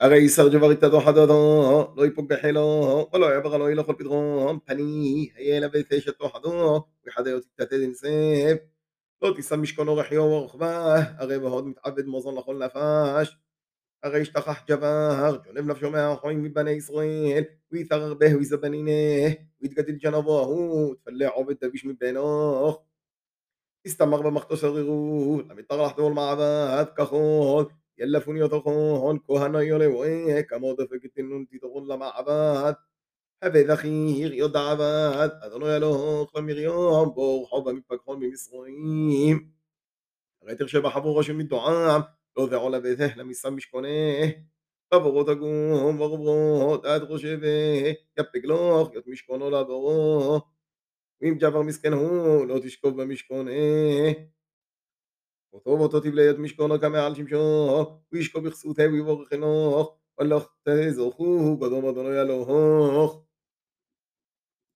הרי יסרג'ו וריתתו חדודו, לא יפוג בחילו, ולא יעבר לא ילכו לפדרום, פני, היה לה ותשתו חדו, וחד וחדיות תתתת נשב. לא תישא משכונו רחיו ורוכבה, הרי בהוד מתעבד מוזון לכל נפש. הרי השתכח ג'וואר, גונב נפשו מהחויים מבני ישראל, ויתערר בהו ויזבנינה, ויתגדיל ג'נבו ההוא, תפלע עובד דביש מבנוך. הסתמר במחתו غيره لم يطرح על מעבד, بعض يلا فونيو تقون كوهانا يولي ويه كما دفكت تي تقول لما عباد هفي ذخي يغيو دعباد أدنو يلو خلم يغيو بور حوبا مفكحون بمصرين غيتر شبه حبورة שמתועם, לא זעו לבטח למשם משכונה. בבורות הגום וברות עד חושבת, יפק לוך יות משכונו לבורו. אם ג'בר מסכן הוא, لو تشكو במשכונה. אותו וטוב אותו תבלית משכונו כמעל שמשוך, וישכו בכסותיו ויבורכנוך, ולכת תזוכו, גדום אדוני הלוך.